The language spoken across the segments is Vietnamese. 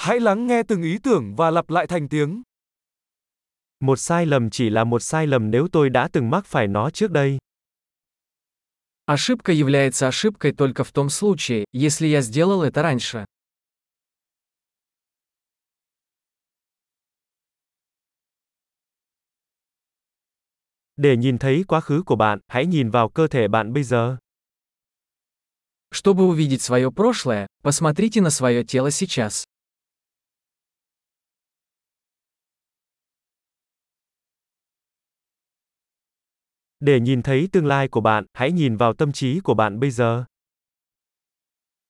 Hãy lắng nghe từng ý tưởng và lặp lại thành tiếng. Một sai lầm chỉ là một sai lầm nếu tôi đã từng mắc phải nó trước đây. Ошибка является ошибкой только в том случае, если я сделал это раньше. Để nhìn thấy quá khứ của bạn, hãy nhìn vào cơ thể bạn bây giờ. Чтобы увидеть свое прошлое, посмотрите на свое тело сейчас. Để nhìn thấy tương lai của bạn, hãy nhìn vào tâm trí của bạn bây giờ.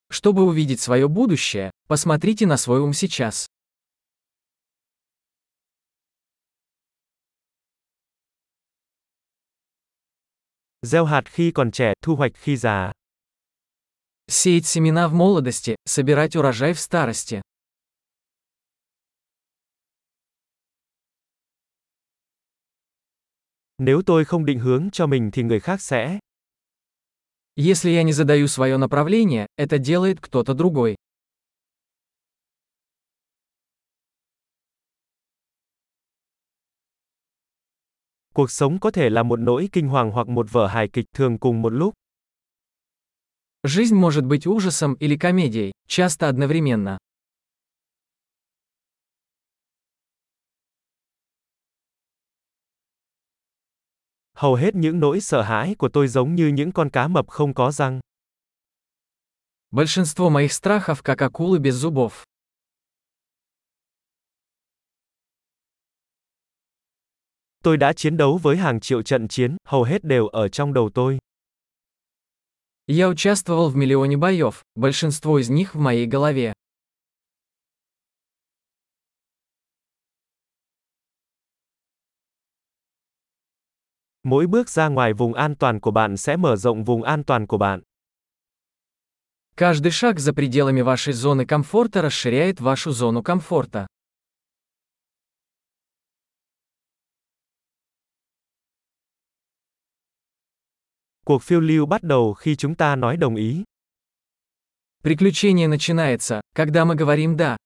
Чтобы увидеть свое будущее, посмотрите на свой ум сейчас. Gieo hạt khi còn trẻ, thu hoạch khi già. Сеять семена в молодости, собирать урожай в старости. Nếu tôi không định hướng cho mình thì người khác sẽ. Если я не задаю свое направление, это делает кто-то другой. Cuộc sống có thể là một nỗi kinh hoàng hoặc một vở hài kịch thường cùng một lúc. Жизнь может быть ужасом или комедией, часто одновременно. Hầu hết những nỗi sợ hãi của tôi giống như những con cá mập không có răng. Большинство моих страхов как акулы без зубов. Tôi đã chiến đấu với hàng triệu trận chiến, hầu hết đều ở trong đầu tôi. Я участвовал в миллионе боев, большинство из них в моей голове. Mỗi bước ra ngoài vùng an toàn của bạn sẽ mở rộng vùng an toàn của bạn. Каждый шаг за пределами вашей зоны комфорта расширяет вашу зону комфорта. Cuộc phiêu lưu bắt đầu khi chúng ta nói đồng ý. Приключение начинается, когда мы говорим «да».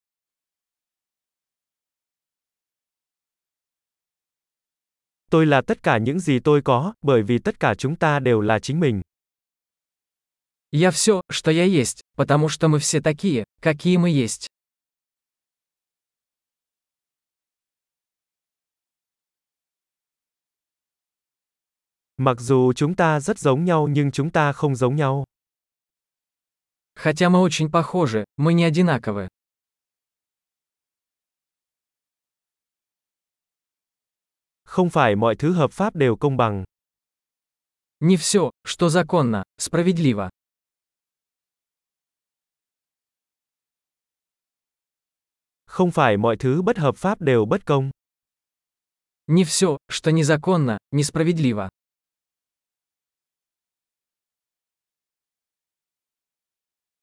Tôi là tất cả những gì tôi có, bởi vì tất cả chúng ta đều là chính mình. Я все, что я есть, потому что мы все такие, какие мы есть. Mặc dù chúng ta rất giống nhau nhưng chúng ta không giống nhau. Хотя мы очень похожи, мы не одинаковы. Không phải mọi thứ hợp pháp đều công bằng. Не все, что законно, справедливо. Không phải mọi thứ bất hợp pháp đều bất công. Не все, что незаконно, несправедливо.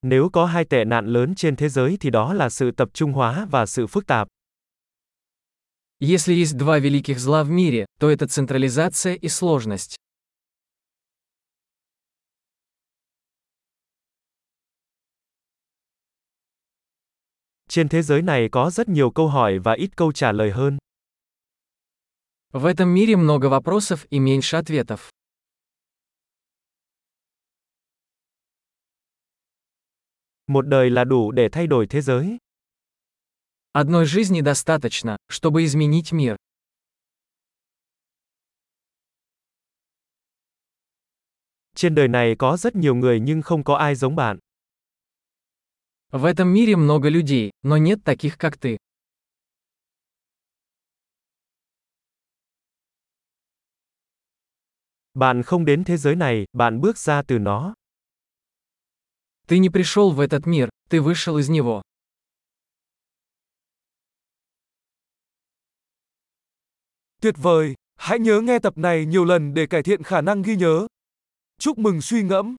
Nếu có hai tệ nạn lớn trên thế giới thì đó là sự tập trung hóa và sự phức tạp. Если есть два великих зла в мире, то это централизация и сложность. Trên thế giới này có rất nhiều câu hỏi và ít câu trả lời hơn. В этом мире много вопросов и меньше ответов. Một đời là đủ để thay đổi thế giới. Одной жизни достаточно, чтобы изменить мир. Trên đời này có rất nhiều người nhưng không có ai giống bạn. В этом мире много людей, но нет таких, как ты. Bạn không đến thế giới này, bạn bước ra từ nó. Ты не пришел в этот мир, ты вышел из него. Tuyệt vời! Hãy nhớ nghe tập này nhiều lần để cải thiện khả năng ghi nhớ. Chúc mừng suy ngẫm!